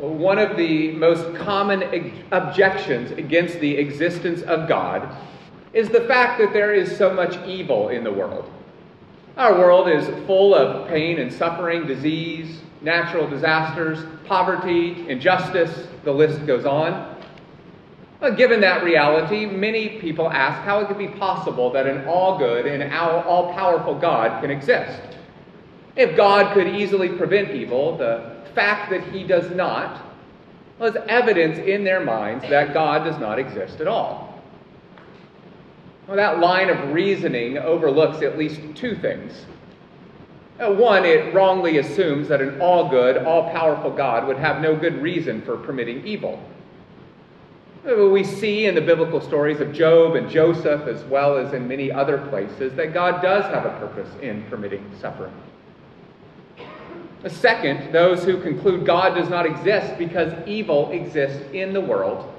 One of the most common objections against the existence of God is the fact that there is so much evil in the world. Our world is full of pain and suffering, disease, natural disasters, poverty, injustice, the list goes on. Well, given that reality, many people ask how it could be possible that an all good and all powerful God can exist. If God could easily prevent evil, the fact that he does not was evidence in their minds that God does not exist at all. Well, that line of reasoning overlooks at least two things. Uh, one, it wrongly assumes that an all good, all powerful God would have no good reason for permitting evil. Uh, we see in the biblical stories of Job and Joseph, as well as in many other places, that God does have a purpose in permitting suffering. Second, those who conclude God does not exist because evil exists in the world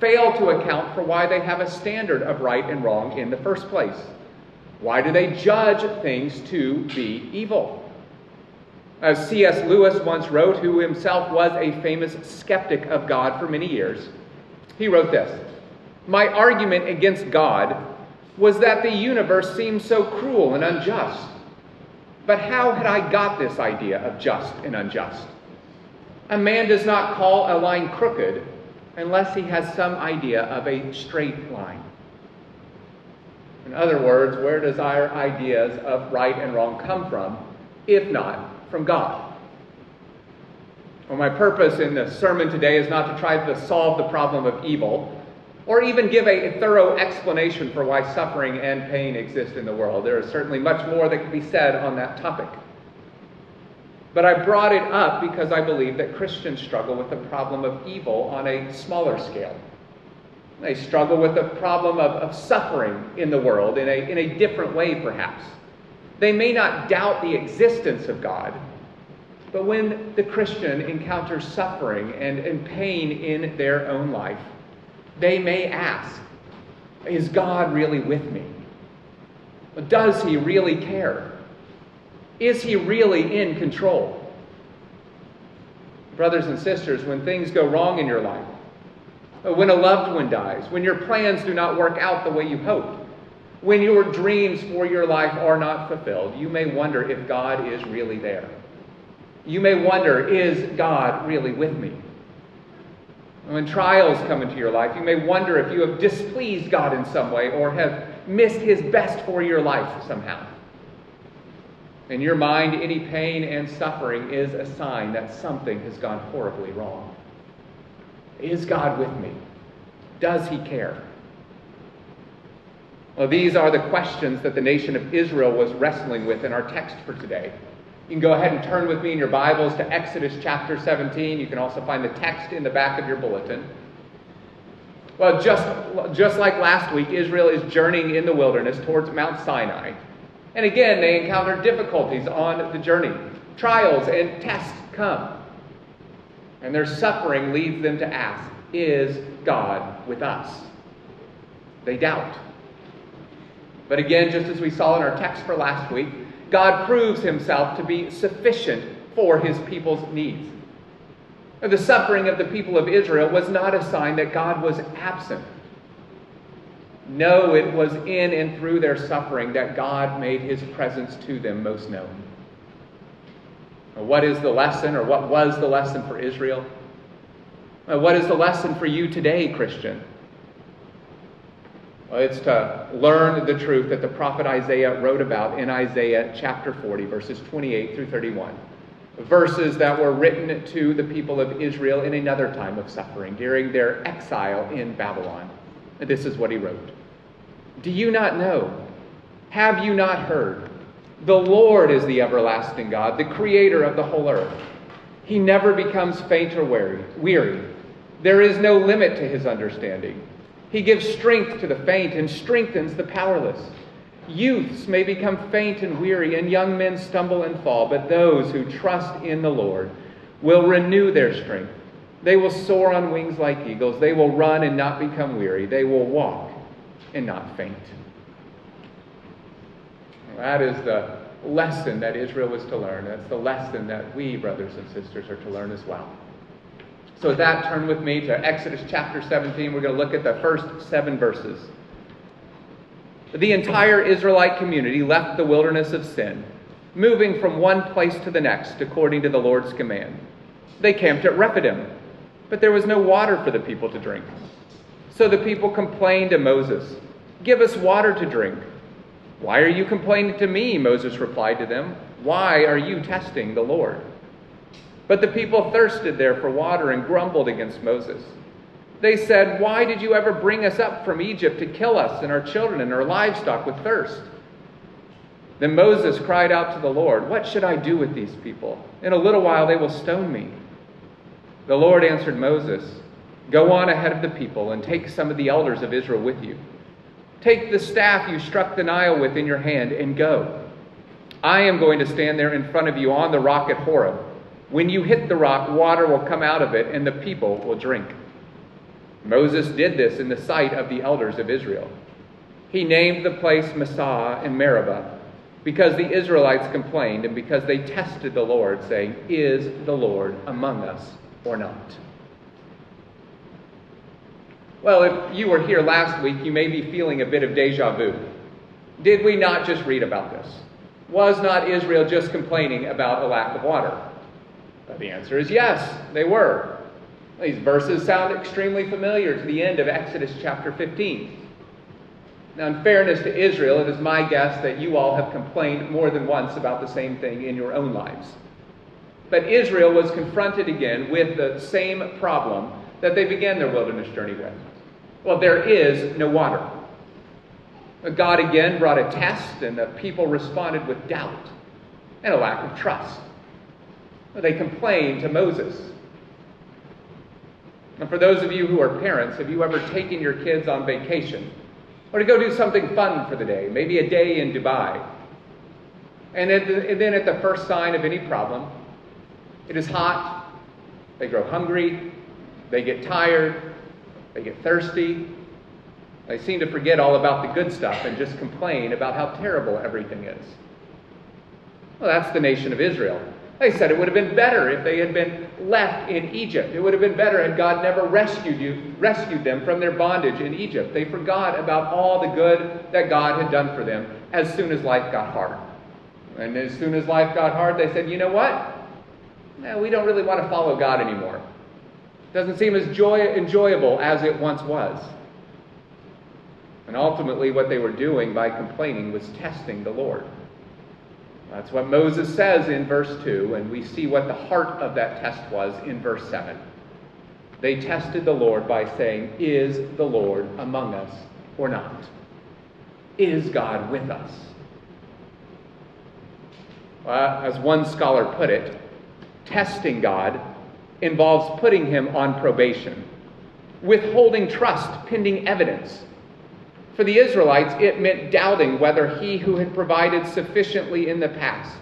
fail to account for why they have a standard of right and wrong in the first place. Why do they judge things to be evil? As C.S. Lewis once wrote, who himself was a famous skeptic of God for many years, he wrote this My argument against God was that the universe seemed so cruel and unjust. But how had I got this idea of just and unjust? A man does not call a line crooked unless he has some idea of a straight line. In other words, where does our ideas of right and wrong come from, if not from God? Well, my purpose in the sermon today is not to try to solve the problem of evil or even give a thorough explanation for why suffering and pain exist in the world. There is certainly much more that can be said on that topic. But I brought it up because I believe that Christians struggle with the problem of evil on a smaller scale. They struggle with the problem of, of suffering in the world in a, in a different way, perhaps. They may not doubt the existence of God, but when the Christian encounters suffering and, and pain in their own life, they may ask, Is God really with me? Does he really care? Is he really in control? Brothers and sisters, when things go wrong in your life, uh, when a loved one dies, when your plans do not work out the way you hoped, when your dreams for your life are not fulfilled, you may wonder if God is really there. You may wonder, is God really with me? When trials come into your life, you may wonder if you have displeased God in some way or have missed his best for your life somehow. In your mind, any pain and suffering is a sign that something has gone horribly wrong. Is God with me? Does he care? Well, these are the questions that the nation of Israel was wrestling with in our text for today. You can go ahead and turn with me in your Bibles to Exodus chapter 17. You can also find the text in the back of your bulletin. Well, just, just like last week, Israel is journeying in the wilderness towards Mount Sinai. And again, they encounter difficulties on the journey. Trials and tests come. And their suffering leads them to ask, Is God with us? They doubt. But again, just as we saw in our text for last week, God proves himself to be sufficient for his people's needs. The suffering of the people of Israel was not a sign that God was absent. No, it was in and through their suffering that God made his presence to them most known. What is the lesson, or what was the lesson for Israel? What is the lesson for you today, Christian? It's to learn the truth that the prophet Isaiah wrote about in Isaiah chapter 40, verses 28 through 31. Verses that were written to the people of Israel in another time of suffering during their exile in Babylon. This is what he wrote do you not know? Have you not heard? The Lord is the everlasting God, the creator of the whole earth. He never becomes faint or weary. There is no limit to his understanding. He gives strength to the faint and strengthens the powerless. Youths may become faint and weary, and young men stumble and fall, but those who trust in the Lord will renew their strength. They will soar on wings like eagles. They will run and not become weary. They will walk and not faint. That is the lesson that Israel was to learn. That's the lesson that we, brothers and sisters, are to learn as well. So, with that, turn with me to Exodus chapter 17. We're going to look at the first seven verses. The entire Israelite community left the wilderness of sin, moving from one place to the next according to the Lord's command. They camped at Rephidim, but there was no water for the people to drink. So the people complained to Moses, Give us water to drink. Why are you complaining to me? Moses replied to them. Why are you testing the Lord? But the people thirsted there for water and grumbled against Moses. They said, Why did you ever bring us up from Egypt to kill us and our children and our livestock with thirst? Then Moses cried out to the Lord, What should I do with these people? In a little while they will stone me. The Lord answered Moses, Go on ahead of the people and take some of the elders of Israel with you. Take the staff you struck the Nile with in your hand and go. I am going to stand there in front of you on the rock at Horeb. When you hit the rock, water will come out of it, and the people will drink. Moses did this in the sight of the elders of Israel. He named the place Massah and Meribah because the Israelites complained and because they tested the Lord, saying, Is the Lord among us or not? Well, if you were here last week, you may be feeling a bit of deja vu. Did we not just read about this? Was not Israel just complaining about a lack of water? Well, the answer is yes, they were. These verses sound extremely familiar to the end of Exodus chapter 15. Now, in fairness to Israel, it is my guess that you all have complained more than once about the same thing in your own lives. But Israel was confronted again with the same problem that they began their wilderness journey with. Well, there is no water. God again brought a test, and the people responded with doubt and a lack of trust. They complain to Moses. And for those of you who are parents, have you ever taken your kids on vacation or to go do something fun for the day, maybe a day in Dubai? And, the, and then at the first sign of any problem, it is hot, they grow hungry, they get tired, they get thirsty, they seem to forget all about the good stuff and just complain about how terrible everything is. Well, that's the nation of Israel. They said it would have been better if they had been left in Egypt. It would have been better had God never rescued you, rescued them from their bondage in Egypt. They forgot about all the good that God had done for them as soon as life got hard. And as soon as life got hard, they said, you know what? No, we don't really want to follow God anymore. It doesn't seem as joy, enjoyable as it once was. And ultimately, what they were doing by complaining was testing the Lord. That's what Moses says in verse 2, and we see what the heart of that test was in verse 7. They tested the Lord by saying, Is the Lord among us or not? Is God with us? Well, as one scholar put it, testing God involves putting him on probation, withholding trust pending evidence, for the Israelites, it meant doubting whether he who had provided sufficiently in the past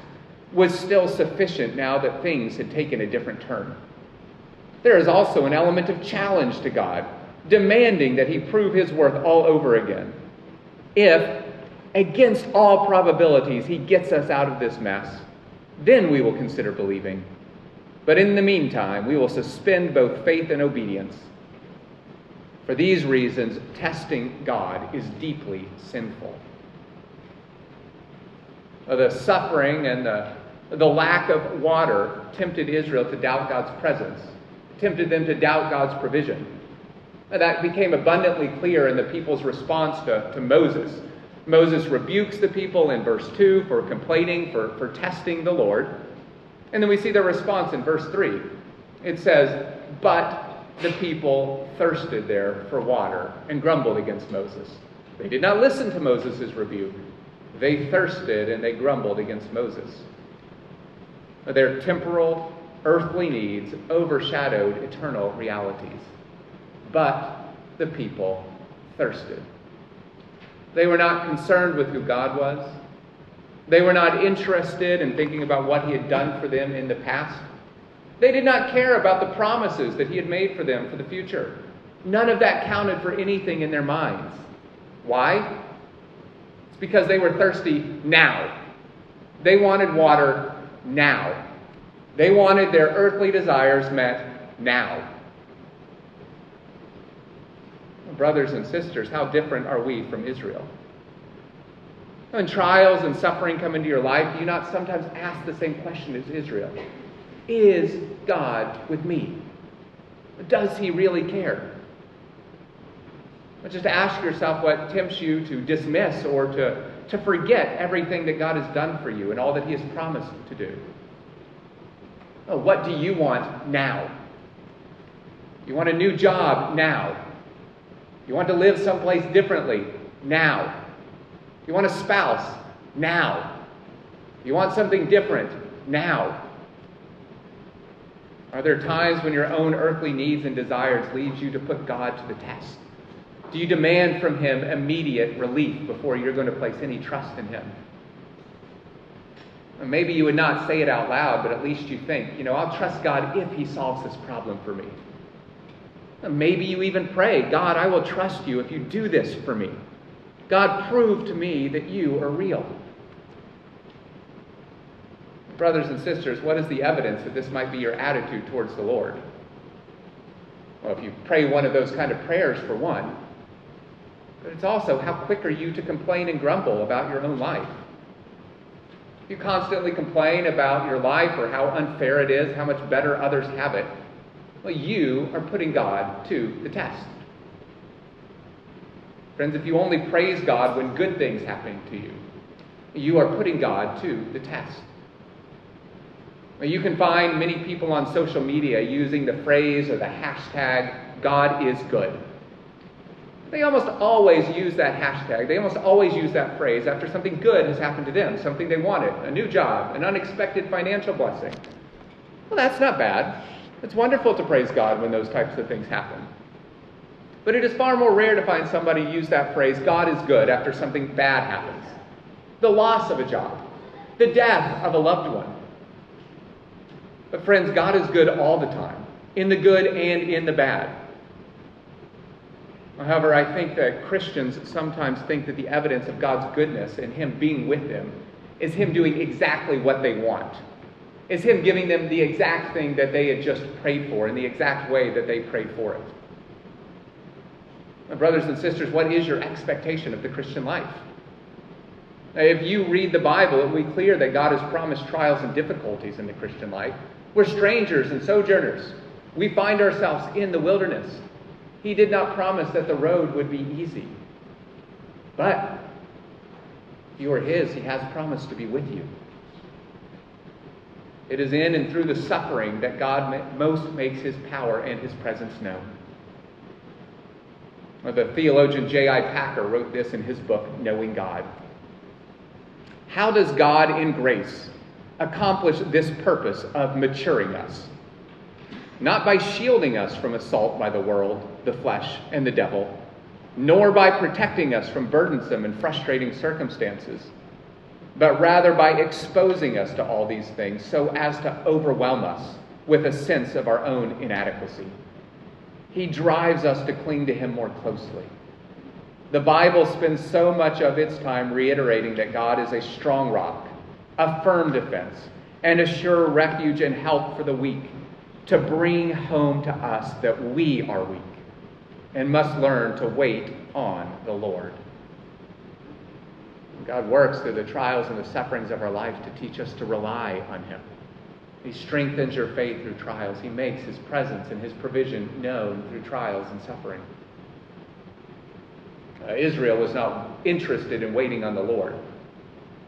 was still sufficient now that things had taken a different turn. There is also an element of challenge to God, demanding that he prove his worth all over again. If, against all probabilities, he gets us out of this mess, then we will consider believing. But in the meantime, we will suspend both faith and obedience for these reasons, testing God is deeply sinful. Uh, the suffering and the, the lack of water tempted Israel to doubt God's presence, tempted them to doubt God's provision. And that became abundantly clear in the people's response to, to Moses. Moses rebukes the people in verse 2 for complaining, for, for testing the Lord. And then we see their response in verse 3. It says, But the people thirsted there for water and grumbled against Moses. They did not listen to Moses' rebuke. They thirsted and they grumbled against Moses. Their temporal, earthly needs overshadowed eternal realities. But the people thirsted. They were not concerned with who God was. They were not interested in thinking about what He had done for them in the past. They did not care about the promises that he had made for them for the future. None of that counted for anything in their minds. Why? It's because they were thirsty now. They wanted water now. They wanted their earthly desires met now. Brothers and sisters, how different are we from Israel? When trials and suffering come into your life, do you not sometimes ask the same question as Israel? Is God with me? Does he really care? But just ask yourself what tempts you to dismiss or to, to forget everything that God has done for you and all that he has promised to do. Oh, what do you want now? You want a new job now. You want to live someplace differently now. You want a spouse now. You want something different now. Are there times when your own earthly needs and desires lead you to put God to the test? Do you demand from Him immediate relief before you're going to place any trust in Him? maybe you would not say it out loud, but at least you think, you know, I'll trust God if He solves this problem for me. Maybe you even pray, God, I will trust you if you do this for me. God, prove to me that you are real. Brothers and sisters, what is the evidence that this might be your attitude towards the Lord? Well, if you pray one of those kind of prayers, for one, but it's also how quick are you to complain and grumble about your own life? You constantly complain about your life or how unfair it is, how much better others have it. Well, you are putting God to the test. Friends, if you only praise God when good things happen to you, you are putting God to the test. You can find many people on social media using the phrase or the hashtag, God is good. They almost always use that hashtag. They almost always use that phrase after something good has happened to them, something they wanted, a new job, an unexpected financial blessing. Well, that's not bad. It's wonderful to praise God when those types of things happen. But it is far more rare to find somebody use that phrase, God is good, after something bad happens. The loss of a job, the death of a loved one. But, friends, God is good all the time, in the good and in the bad. However, I think that Christians sometimes think that the evidence of God's goodness and Him being with them is Him doing exactly what they want. Is Him giving them the exact thing that they had just prayed for in the exact way that they prayed for it. My brothers and sisters, what is your expectation of the Christian life? If you read the Bible, it will be clear that God has promised trials and difficulties in the Christian life. We're strangers and sojourners. We find ourselves in the wilderness. He did not promise that the road would be easy. But you are His, He has promised to be with you. It is in and through the suffering that God most makes His power and His presence known. The theologian J.I. Packer wrote this in his book, Knowing God. How does God in grace accomplish this purpose of maturing us? Not by shielding us from assault by the world, the flesh, and the devil, nor by protecting us from burdensome and frustrating circumstances, but rather by exposing us to all these things so as to overwhelm us with a sense of our own inadequacy. He drives us to cling to Him more closely. The Bible spends so much of its time reiterating that God is a strong rock, a firm defense, and a sure refuge and help for the weak to bring home to us that we are weak and must learn to wait on the Lord. God works through the trials and the sufferings of our life to teach us to rely on Him. He strengthens your faith through trials. He makes His presence and His provision known through trials and suffering. Uh, Israel was not interested in waiting on the Lord.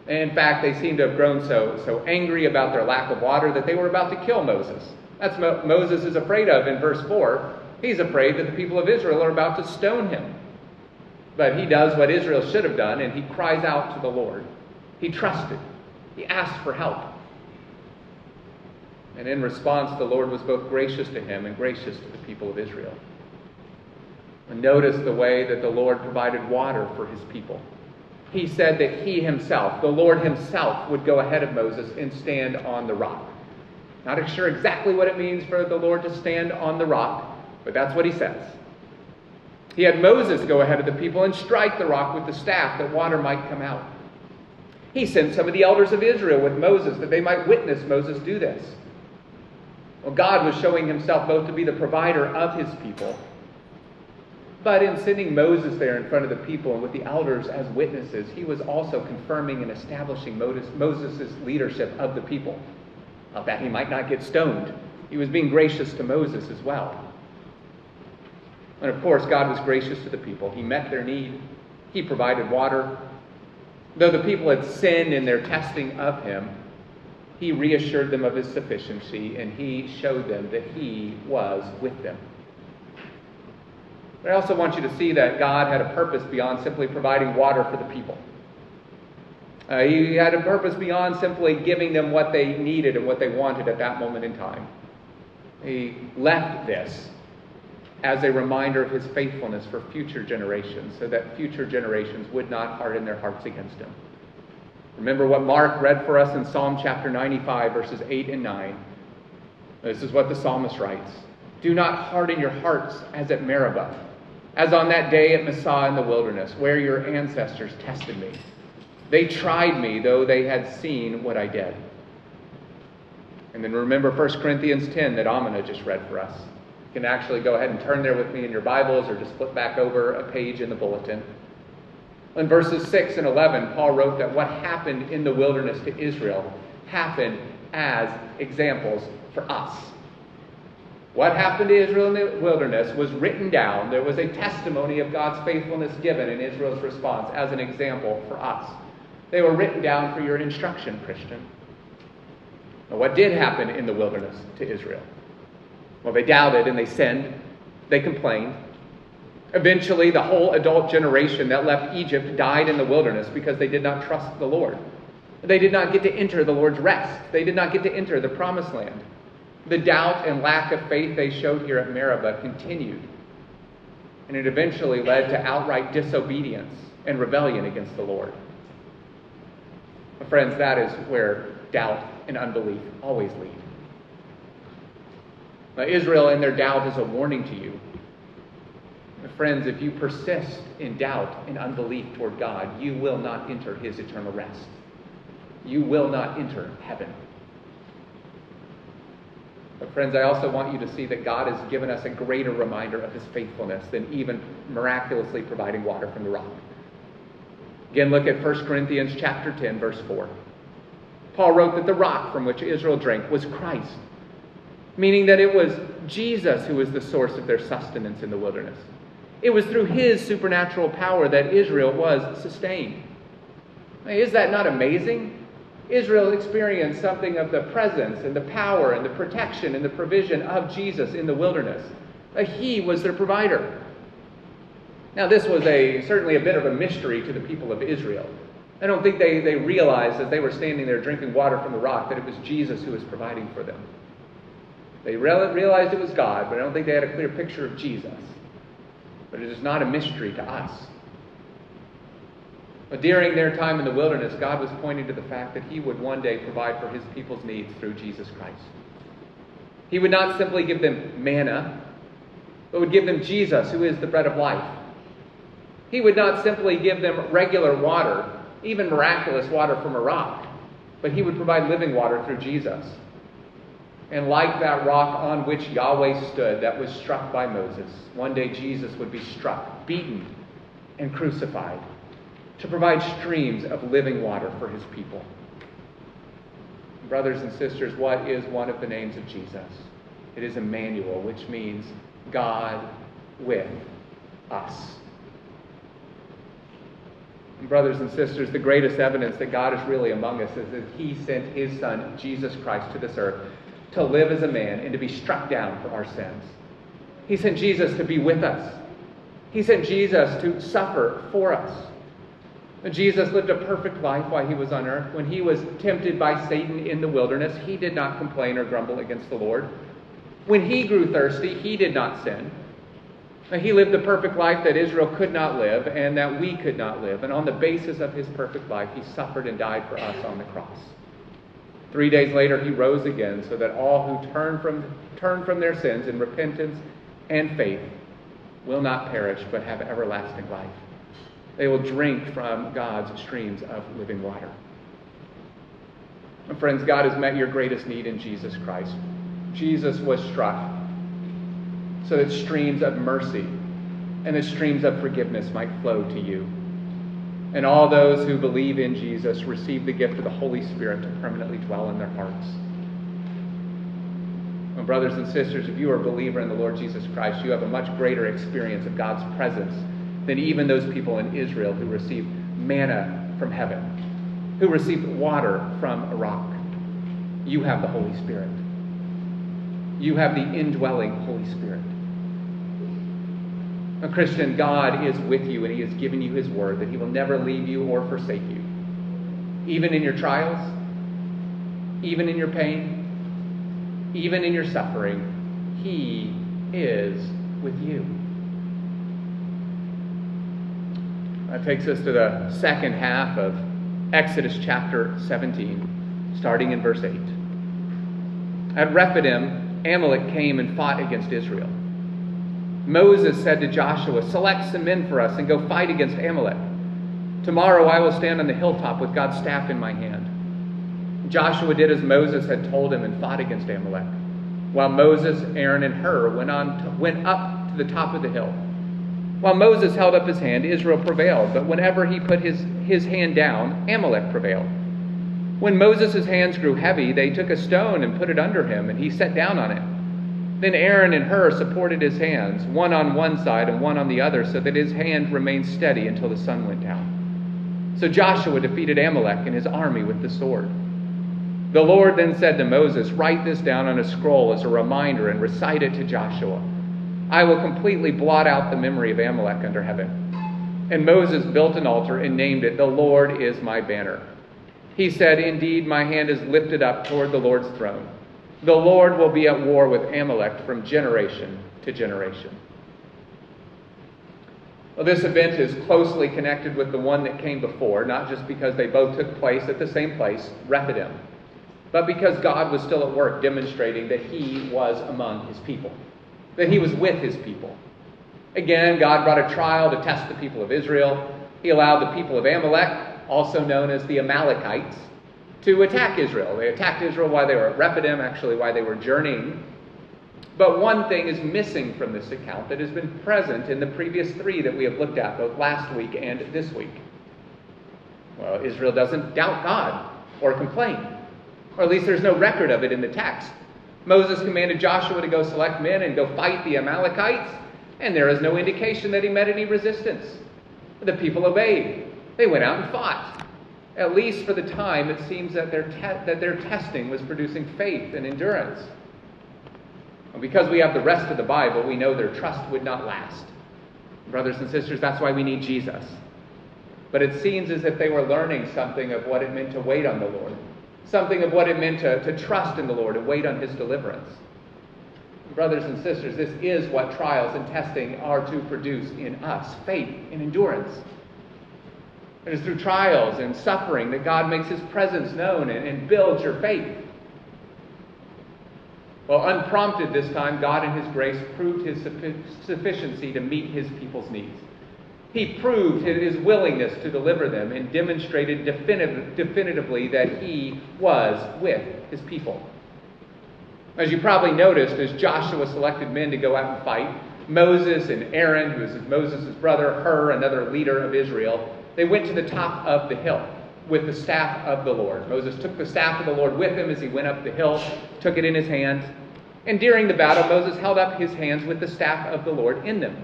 In fact, they seem to have grown so, so angry about their lack of water that they were about to kill Moses. That's what Moses is afraid of in verse 4. He's afraid that the people of Israel are about to stone him. But he does what Israel should have done, and he cries out to the Lord. He trusted, he asked for help. And in response, the Lord was both gracious to him and gracious to the people of Israel. And notice the way that the Lord provided water for his people. He said that he himself, the Lord himself, would go ahead of Moses and stand on the rock. Not sure exactly what it means for the Lord to stand on the rock, but that's what he says. He had Moses go ahead of the people and strike the rock with the staff that water might come out. He sent some of the elders of Israel with Moses that they might witness Moses do this. Well, God was showing himself both to be the provider of his people But in sending Moses there in front of the people and with the elders as witnesses, he was also confirming and establishing Moses' leadership of the people. Of that he might not get stoned. He was being gracious to Moses as well. And of course, God was gracious to the people. He met their need, He provided water. Though the people had sinned in their testing of Him, He reassured them of His sufficiency and He showed them that He was with them. But I also want you to see that God had a purpose beyond simply providing water for the people. Uh, he had a purpose beyond simply giving them what they needed and what they wanted at that moment in time. He left this as a reminder of his faithfulness for future generations, so that future generations would not harden their hearts against him. Remember what Mark read for us in Psalm chapter 95, verses 8 and 9. This is what the psalmist writes Do not harden your hearts as at Meribah, as on that day at Massah in the wilderness, where your ancestors tested me. They tried me, though they had seen what I did. And then remember 1 Corinthians 10 that Amina just read for us. You can actually go ahead and turn there with me in your Bibles or just flip back over a page in the bulletin. In verses 6 and 11, Paul wrote that what happened in the wilderness to Israel happened as examples for us. What happened to Israel in the wilderness was written down. There was a testimony of God's faithfulness given in Israel's response as an example for us. They were written down for your instruction, Christian. Now, what did happen in the wilderness to Israel? Well, they doubted and they sinned. They complained. Eventually, the whole adult generation that left Egypt died in the wilderness because they did not trust the Lord. They did not get to enter the Lord's rest. They did not get to enter the promised land. The doubt and lack of faith they showed here at Meribah continued. And it eventually led to outright disobedience and rebellion against the Lord. My friends, that is where doubt and unbelief always lead. Now, Israel in their doubt is a warning to you. Friends, if you persist in doubt and unbelief toward God, you will not enter his eternal rest. You will not enter heaven. But, friends, I also want you to see that God has given us a greater reminder of his faithfulness than even miraculously providing water from the rock. Again, look at 1 Corinthians chapter 10, verse 4. Paul wrote that the rock from which Israel drank was Christ meaning that it was Jesus who was the source of their sustenance in the wilderness. It was through his supernatural power that Israel was sustained. Is that not amazing? Israel experienced something of the presence and the power and the protection and the provision of Jesus in the wilderness. He was their provider. Now, this was a certainly a bit of a mystery to the people of Israel. I don't think they, they realized as they were standing there drinking water from the rock that it was Jesus who was providing for them. They realized it was God, but I don't think they had a clear picture of Jesus. But it is not a mystery to us. During their time in the wilderness, God was pointing to the fact that He would one day provide for His people's needs through Jesus Christ. He would not simply give them manna, but would give them Jesus, who is the bread of life. He would not simply give them regular water, even miraculous water from a rock, but He would provide living water through Jesus. And like that rock on which Yahweh stood that was struck by Moses, one day Jesus would be struck, beaten, and crucified to provide streams of living water for his people. Brothers and sisters, what is one of the names of Jesus? It is Emmanuel, which means God with us. Brothers and sisters, the greatest evidence that God is really among us is that He sent His Son, Jesus Christ, to this earth to live as a man and to be struck down for our sins. He sent Jesus to be with us. He sent Jesus to suffer for us. Jesus lived a perfect life while he was on earth. When he was tempted by Satan in the wilderness, he did not complain or grumble against the Lord. When he grew thirsty, he did not sin. He lived the perfect life that Israel could not live and that we could not live. And on the basis of his perfect life, he suffered and died for us on the cross. Three days later, he rose again so that all who turn from, turn from their sins in repentance and faith will not perish but have everlasting life. They will drink from God's streams of living water. And friends, God has met your greatest need in Jesus Christ. Jesus was struck so that streams of mercy and the streams of forgiveness might flow to you. And all those who believe in Jesus receive the gift of the Holy Spirit to permanently dwell in their hearts. Brothers and sisters, if you are a believer in the Lord Jesus Christ, you have a much greater experience of God's presence than even those people in Israel who received manna from heaven, who received water from a rock. You have the Holy Spirit. You have the indwelling Holy Spirit. A Christian, God is with you and He has given you His word that He will never leave you or forsake you. Even in your trials, even in your pain, even in your suffering, He is with you. That takes us to the second half of Exodus chapter 17, starting in verse 8. At Rephidim, Amalek came and fought against Israel. Moses said to Joshua, Select some men for us and go fight against Amalek. Tomorrow I will stand on the hilltop with God's staff in my hand. Joshua did as Moses had told him and fought against Amalek, while Moses, Aaron, and Hur went, on to, went up to the top of the hill. While Moses held up his hand, Israel prevailed, but whenever he put his, his hand down, Amalek prevailed. When Moses' hands grew heavy, they took a stone and put it under him, and he sat down on it. Then Aaron and Hur supported his hands, one on one side and one on the other, so that his hand remained steady until the sun went down. So Joshua defeated Amalek and his army with the sword. The Lord then said to Moses, Write this down on a scroll as a reminder and recite it to Joshua. I will completely blot out the memory of Amalek under heaven. And Moses built an altar and named it, The Lord is my banner. He said, Indeed, my hand is lifted up toward the Lord's throne. The Lord will be at war with Amalek from generation to generation. Well, this event is closely connected with the one that came before, not just because they both took place at the same place, Rephidim, but because God was still at work demonstrating that he was among his people, that he was with his people. Again, God brought a trial to test the people of Israel. He allowed the people of Amalek, also known as the Amalekites, to attack Israel. They attacked Israel while they were at Rephidim, actually, while they were journeying. But one thing is missing from this account that has been present in the previous three that we have looked at, both last week and this week. Well, Israel doesn't doubt God or complain, or at least there's no record of it in the text. Moses commanded Joshua to go select men and go fight the Amalekites, and there is no indication that he met any resistance. The people obeyed. They went out and fought. At least for the time, it seems that their, te- that their testing was producing faith and endurance. And because we have the rest of the Bible, we know their trust would not last. Brothers and sisters, that's why we need Jesus. But it seems as if they were learning something of what it meant to wait on the Lord, something of what it meant to, to trust in the Lord and wait on His deliverance. Brothers and sisters, this is what trials and testing are to produce in us faith and endurance. It is through trials and suffering that God makes his presence known and, and builds your faith. Well, unprompted this time, God in his grace proved his sufficiency to meet his people's needs. He proved his willingness to deliver them and demonstrated definitively that he was with his people. As you probably noticed, as Joshua selected men to go out and fight, Moses and Aaron, who is Moses' brother, Hur, another leader of Israel, they went to the top of the hill with the staff of the Lord. Moses took the staff of the Lord with him as he went up the hill, took it in his hands. And during the battle, Moses held up his hands with the staff of the Lord in them.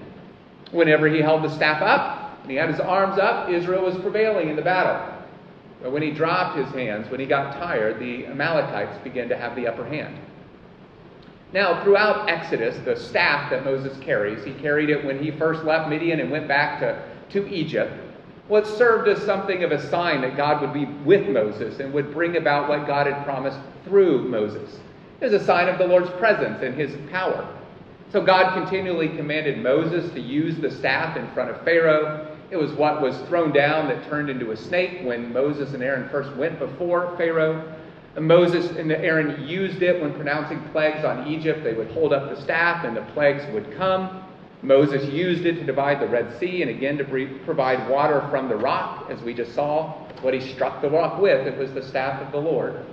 Whenever he held the staff up and he had his arms up, Israel was prevailing in the battle. But when he dropped his hands, when he got tired, the Amalekites began to have the upper hand. Now, throughout Exodus, the staff that Moses carries, he carried it when he first left Midian and went back to, to Egypt. It served as something of a sign that God would be with Moses and would bring about what God had promised through Moses. It was a sign of the Lord's presence and his power. So God continually commanded Moses to use the staff in front of Pharaoh. It was what was thrown down that turned into a snake when Moses and Aaron first went before Pharaoh. And Moses and Aaron used it when pronouncing plagues on Egypt. They would hold up the staff and the plagues would come. Moses used it to divide the Red Sea and again to provide water from the rock, as we just saw. What he struck the rock with, it was the staff of the Lord.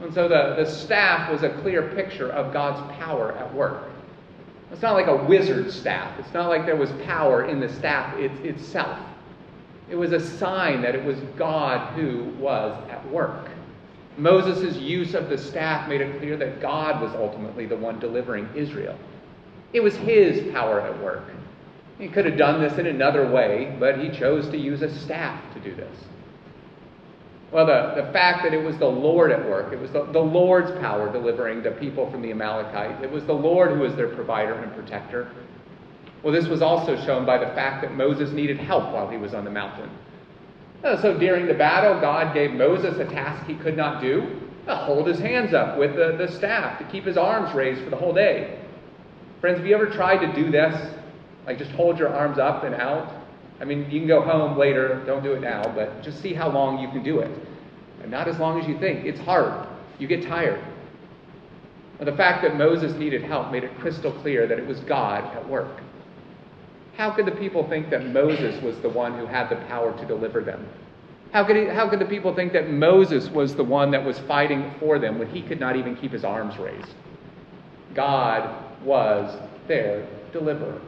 And so the, the staff was a clear picture of God's power at work. It's not like a wizard's staff. It's not like there was power in the staff it, itself. It was a sign that it was God who was at work. Moses' use of the staff made it clear that God was ultimately the one delivering Israel. It was his power at work. He could have done this in another way, but he chose to use a staff to do this. Well, the, the fact that it was the Lord at work, it was the, the Lord's power delivering the people from the Amalekites, it was the Lord who was their provider and protector. Well, this was also shown by the fact that Moses needed help while he was on the mountain. Uh, so during the battle, God gave Moses a task he could not do hold his hands up with the, the staff, to keep his arms raised for the whole day. Friends, have you ever tried to do this? Like just hold your arms up and out? I mean, you can go home later, don't do it now, but just see how long you can do it. And not as long as you think. It's hard. You get tired. the fact that Moses needed help made it crystal clear that it was God at work. How could the people think that Moses was the one who had the power to deliver them? How could, he, how could the people think that Moses was the one that was fighting for them when he could not even keep his arms raised? God was their deliverer.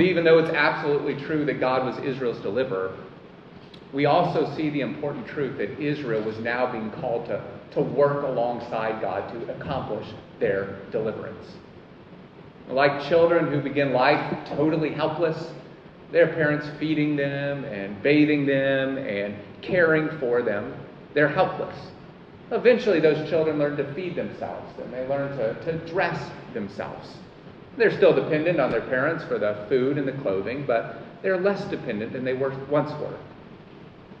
Even though it's absolutely true that God was Israel's deliverer, we also see the important truth that Israel was now being called to, to work alongside God to accomplish their deliverance. Like children who begin life totally helpless, their parents feeding them and bathing them and caring for them, they're helpless. Eventually, those children learn to feed themselves and they learn to, to dress themselves. They're still dependent on their parents for the food and the clothing, but they're less dependent than they were, once were.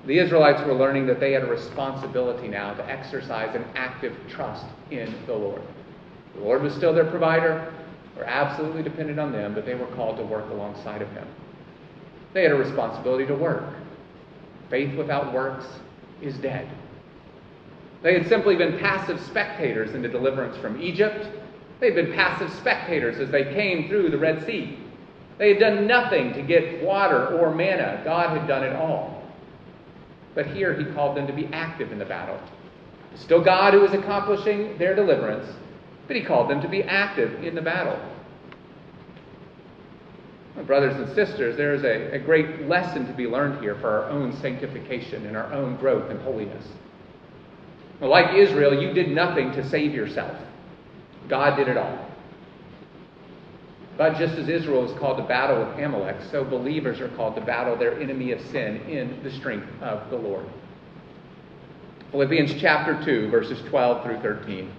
The Israelites were learning that they had a responsibility now to exercise an active trust in the Lord. The Lord was still their provider. Were absolutely dependent on them, but they were called to work alongside of Him. They had a responsibility to work. Faith without works is dead. They had simply been passive spectators in the deliverance from Egypt they had been passive spectators as they came through the Red Sea. They had done nothing to get water or manna. God had done it all. But here he called them to be active in the battle. Still God who was accomplishing their deliverance, but he called them to be active in the battle. My brothers and sisters, there is a, a great lesson to be learned here for our own sanctification and our own growth in holiness. Like Israel, you did nothing to save yourself. God did it all. But just as Israel was called to battle with Amalek, so believers are called to battle their enemy of sin in the strength of the Lord. Philippians chapter 2, verses 12 through 13.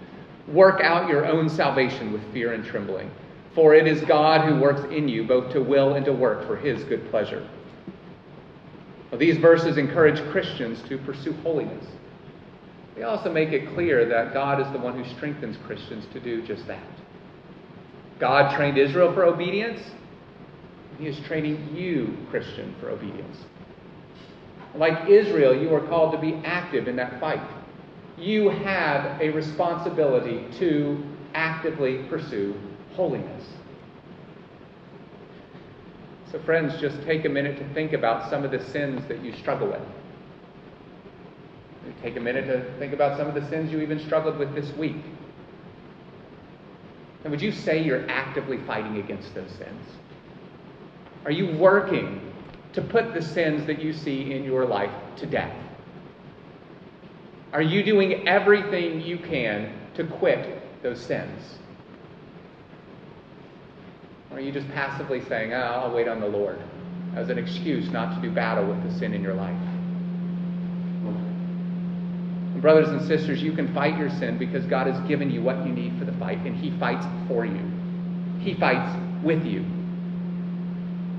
Work out your own salvation with fear and trembling, for it is God who works in you both to will and to work for his good pleasure. Well, these verses encourage Christians to pursue holiness. They also make it clear that God is the one who strengthens Christians to do just that. God trained Israel for obedience. He is training you, Christian, for obedience. Like Israel, you are called to be active in that fight. You have a responsibility to actively pursue holiness. So, friends, just take a minute to think about some of the sins that you struggle with. Take a minute to think about some of the sins you even struggled with this week. And would you say you're actively fighting against those sins? Are you working to put the sins that you see in your life to death? Are you doing everything you can to quit those sins? Or are you just passively saying, oh, I'll wait on the Lord as an excuse not to do battle with the sin in your life? Brothers and sisters, you can fight your sin because God has given you what you need for the fight, and He fights for you. He fights with you.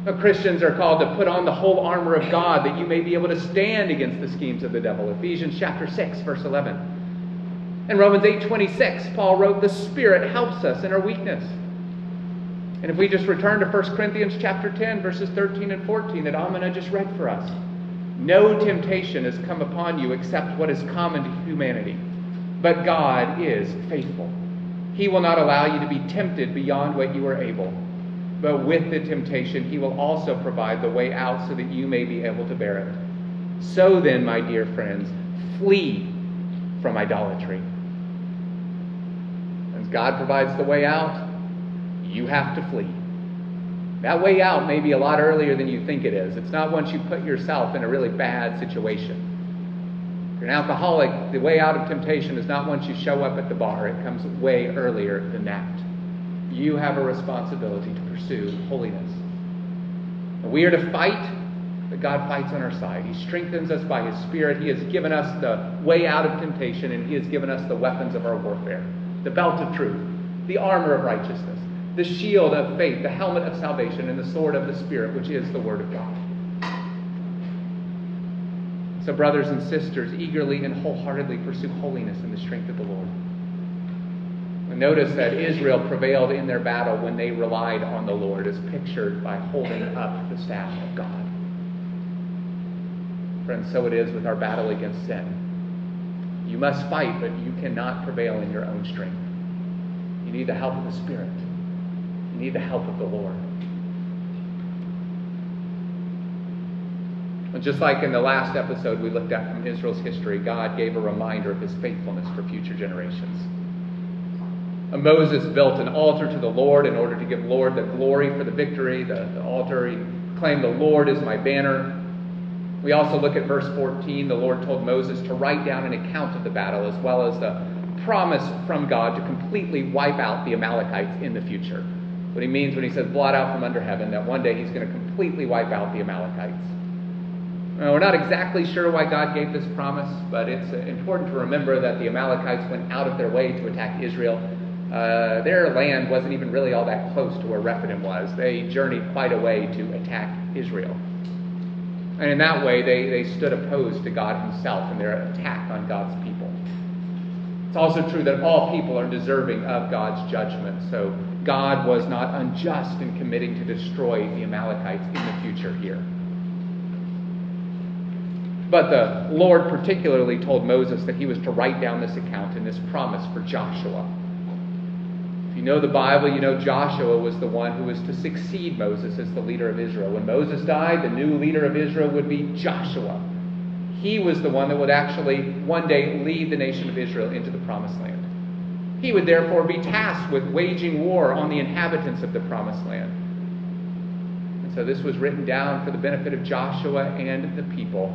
Now, Christians are called to put on the whole armor of God that you may be able to stand against the schemes of the devil. Ephesians chapter 6, verse 11. In Romans 8:26, Paul wrote, "The Spirit helps us in our weakness." And if we just return to 1 Corinthians chapter 10, verses 13 and 14 that Amina just read for us, no temptation has come upon you except what is common to humanity. But God is faithful. He will not allow you to be tempted beyond what you are able. But with the temptation, He will also provide the way out so that you may be able to bear it. So then, my dear friends, flee from idolatry. As God provides the way out, you have to flee. That way out may be a lot earlier than you think it is. It's not once you put yourself in a really bad situation. If you're an alcoholic, the way out of temptation is not once you show up at the bar, it comes way earlier than that. You have a responsibility to pursue holiness. We are to fight, but God fights on our side. He strengthens us by His Spirit. He has given us the way out of temptation, and He has given us the weapons of our warfare the belt of truth, the armor of righteousness, the shield of faith, the helmet of salvation, and the sword of the Spirit, which is the Word of God. So, brothers and sisters, eagerly and wholeheartedly pursue holiness in the strength of the Lord. Notice that Israel prevailed in their battle when they relied on the Lord, as pictured by holding up the staff of God. Friends, so it is with our battle against sin. You must fight, but you cannot prevail in your own strength. You need the help of the Spirit. Need the help of the Lord. And just like in the last episode we looked at from Israel's history, God gave a reminder of his faithfulness for future generations. And Moses built an altar to the Lord in order to give Lord the glory for the victory. The, the altar, he claimed, The Lord is my banner. We also look at verse 14. The Lord told Moses to write down an account of the battle as well as the promise from God to completely wipe out the Amalekites in the future. What he means when he says blot out from under heaven, that one day he's going to completely wipe out the Amalekites. Now, we're not exactly sure why God gave this promise, but it's important to remember that the Amalekites went out of their way to attack Israel. Uh, their land wasn't even really all that close to where Rephidim was. They journeyed quite a way to attack Israel. And in that way, they, they stood opposed to God Himself in their attack on God's people. It's also true that all people are deserving of God's judgment. So God was not unjust in committing to destroy the Amalekites in the future here. But the Lord particularly told Moses that he was to write down this account and this promise for Joshua. If you know the Bible, you know Joshua was the one who was to succeed Moses as the leader of Israel. When Moses died, the new leader of Israel would be Joshua. He was the one that would actually one day lead the nation of Israel into the promised land. He would therefore be tasked with waging war on the inhabitants of the promised land. And so this was written down for the benefit of Joshua and the people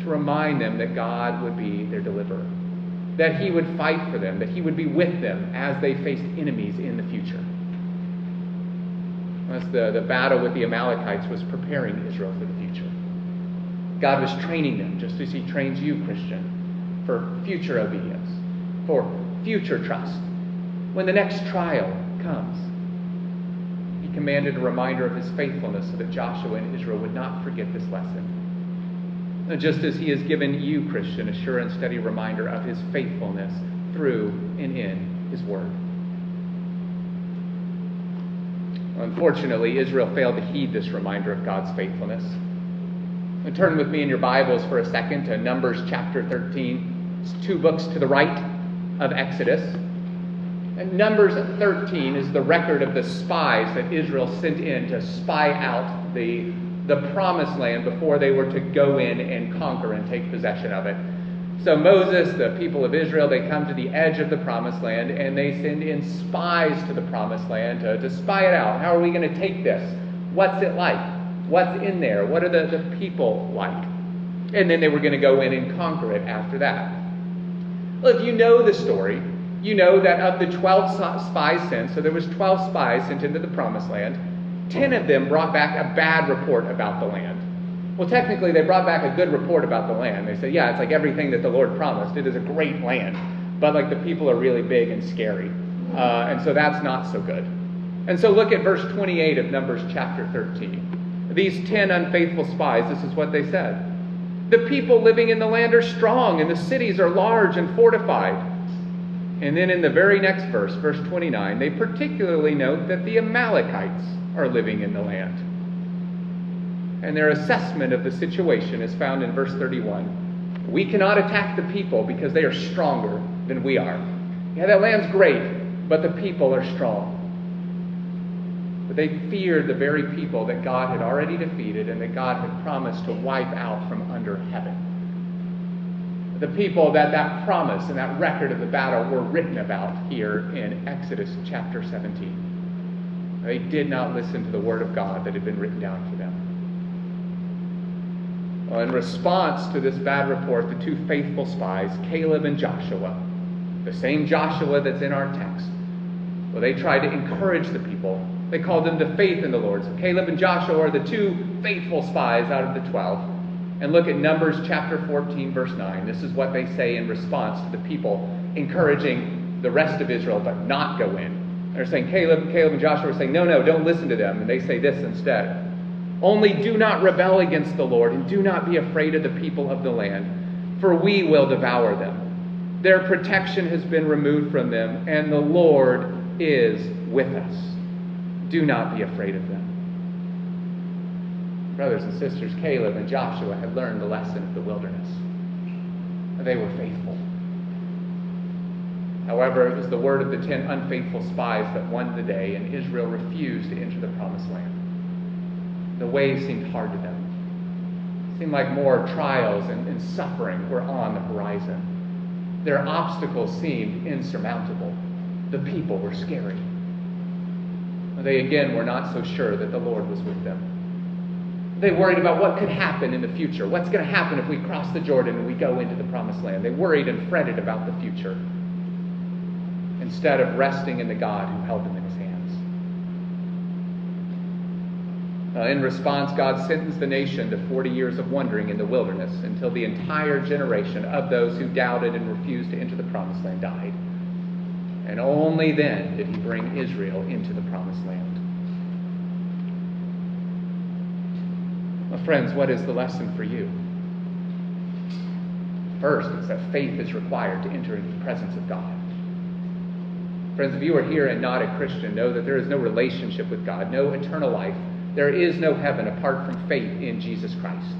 to remind them that God would be their deliverer, that He would fight for them, that He would be with them as they faced enemies in the future. As the, the battle with the Amalekites was preparing Israel for the future. God was training them, just as He trains you, Christian, for future obedience, for future trust. When the next trial comes, He commanded a reminder of His faithfulness so that Joshua and Israel would not forget this lesson just as he has given you, Christian, a sure and steady reminder of his faithfulness through and in his word. Unfortunately, Israel failed to heed this reminder of God's faithfulness. And turn with me in your Bibles for a second to Numbers chapter 13. It's two books to the right of Exodus. And Numbers 13 is the record of the spies that Israel sent in to spy out the the promised land before they were to go in and conquer and take possession of it. So Moses, the people of Israel, they come to the edge of the promised land and they send in spies to the promised land to, to spy it out. How are we going to take this? What's it like? What's in there? What are the, the people like? And then they were going to go in and conquer it after that. Well, if you know the story, you know that of the 12 spies sent, so there was 12 spies sent into the promised land, Ten of them brought back a bad report about the land. Well, technically, they brought back a good report about the land. They said, yeah, it's like everything that the Lord promised. It is a great land. But, like, the people are really big and scary. Uh, and so that's not so good. And so look at verse 28 of Numbers chapter 13. These ten unfaithful spies, this is what they said. The people living in the land are strong, and the cities are large and fortified. And then in the very next verse, verse 29, they particularly note that the Amalekites are living in the land. And their assessment of the situation is found in verse 31. We cannot attack the people because they are stronger than we are. Yeah, that land's great, but the people are strong. But they feared the very people that God had already defeated and that God had promised to wipe out from under heaven. The people that that promise and that record of the battle were written about here in Exodus chapter 17. They did not listen to the word of God that had been written down for them. Well, in response to this bad report, the two faithful spies, Caleb and Joshua, the same Joshua that's in our text, well, they tried to encourage the people. They called them to faith in the Lord. So Caleb and Joshua are the two faithful spies out of the 12. And look at Numbers chapter 14, verse 9. This is what they say in response to the people encouraging the rest of Israel, but not go in. They're saying, Caleb, Caleb and Joshua are saying, no, no, don't listen to them. And they say this instead. Only do not rebel against the Lord, and do not be afraid of the people of the land, for we will devour them. Their protection has been removed from them, and the Lord is with us. Do not be afraid of them. Brothers and sisters, Caleb and Joshua had learned the lesson of the wilderness. They were faithful. However, it was the word of the ten unfaithful spies that won the day, and Israel refused to enter the promised land. The way seemed hard to them. It seemed like more trials and, and suffering were on the horizon. Their obstacles seemed insurmountable. The people were scary. They again were not so sure that the Lord was with them. They worried about what could happen in the future. What's going to happen if we cross the Jordan and we go into the promised land? They worried and fretted about the future instead of resting in the God who held them in his hands. Uh, in response, God sentenced the nation to 40 years of wandering in the wilderness until the entire generation of those who doubted and refused to enter the promised land died. And only then did he bring Israel into the promised land. Well, friends, what is the lesson for you? First, it's that faith is required to enter into the presence of God. Friends, if you are here and not a Christian, know that there is no relationship with God, no eternal life. There is no heaven apart from faith in Jesus Christ.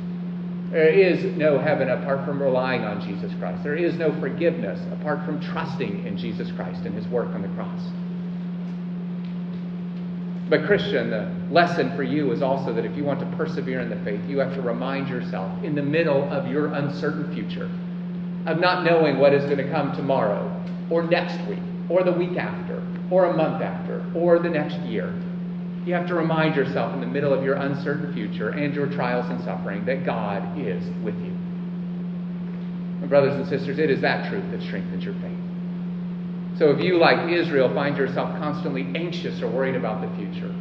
There is no heaven apart from relying on Jesus Christ. There is no forgiveness apart from trusting in Jesus Christ and his work on the cross. But, Christian, the lesson for you is also that if you want to persevere in the faith, you have to remind yourself in the middle of your uncertain future of not knowing what is going to come tomorrow or next week or the week after, or a month after, or the next year. You have to remind yourself in the middle of your uncertain future and your trials and suffering that God is with you. And brothers and sisters, it is that truth that strengthens your faith. So if you, like Israel, find yourself constantly anxious or worried about the future,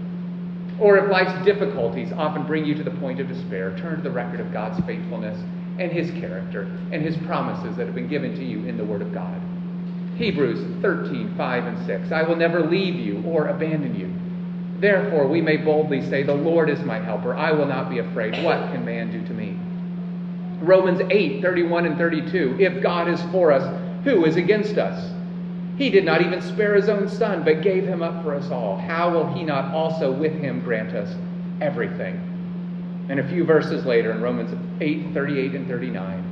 or if life's difficulties often bring you to the point of despair, turn to the record of God's faithfulness and his character and his promises that have been given to you in the Word of God. Hebrews 13, 5 and 6. I will never leave you or abandon you. Therefore, we may boldly say, The Lord is my helper. I will not be afraid. What can man do to me? Romans 8, 31 and 32. If God is for us, who is against us? He did not even spare his own son, but gave him up for us all. How will he not also with him grant us everything? And a few verses later in Romans 8, 38 and 39.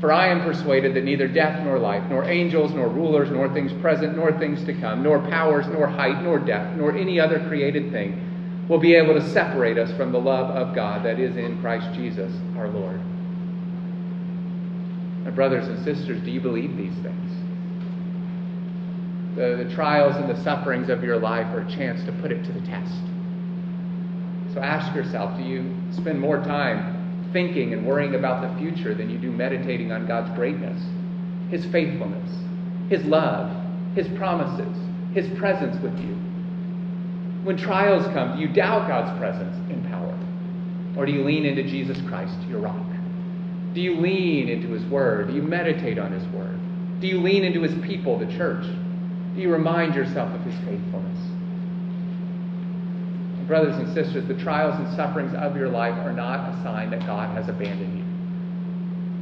For I am persuaded that neither death nor life, nor angels, nor rulers, nor things present, nor things to come, nor powers, nor height, nor depth, nor any other created thing will be able to separate us from the love of God that is in Christ Jesus our Lord. My brothers and sisters, do you believe these things? The, the trials and the sufferings of your life are a chance to put it to the test. So ask yourself do you spend more time thinking and worrying about the future than you do meditating on God's greatness, His faithfulness, His love, His promises, His presence with you. When trials come, do you doubt God's presence and power? Or do you lean into Jesus Christ, your rock? Do you lean into His Word? Do you meditate on His Word? Do you lean into His people, the church? Do you remind yourself of His faithfulness? Brothers and sisters, the trials and sufferings of your life are not a sign that God has abandoned you.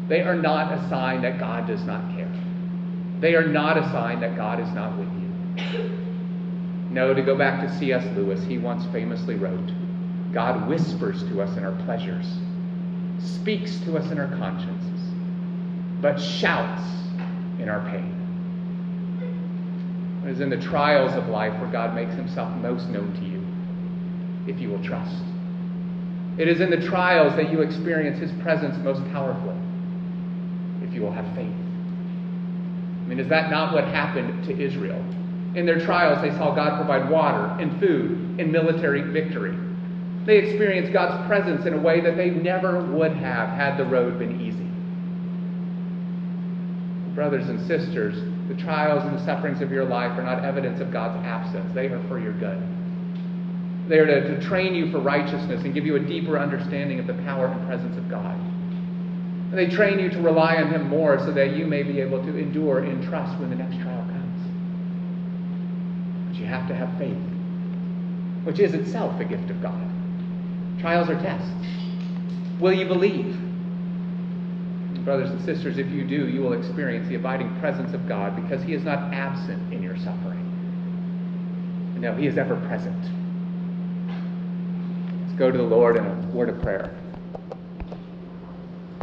They are not a sign that God does not care. They are not a sign that God is not with you. No, to go back to C.S. Lewis, he once famously wrote God whispers to us in our pleasures, speaks to us in our consciences, but shouts in our pain. It is in the trials of life where God makes himself most known to you if you will trust. It is in the trials that you experience His presence most powerfully, if you will have faith. I mean, is that not what happened to Israel In their trials, they saw God provide water and food and military victory. They experienced God's presence in a way that they never would have had the road been easy. Brothers and sisters, the trials and the sufferings of your life are not evidence of God's absence, they are for your good. They are to, to train you for righteousness and give you a deeper understanding of the power and presence of God. And they train you to rely on Him more so that you may be able to endure in trust when the next trial comes. But you have to have faith, which is itself a gift of God. Trials are tests. Will you believe? Brothers and sisters, if you do, you will experience the abiding presence of God because He is not absent in your suffering. No, He is ever present. Go to the Lord in a word of prayer.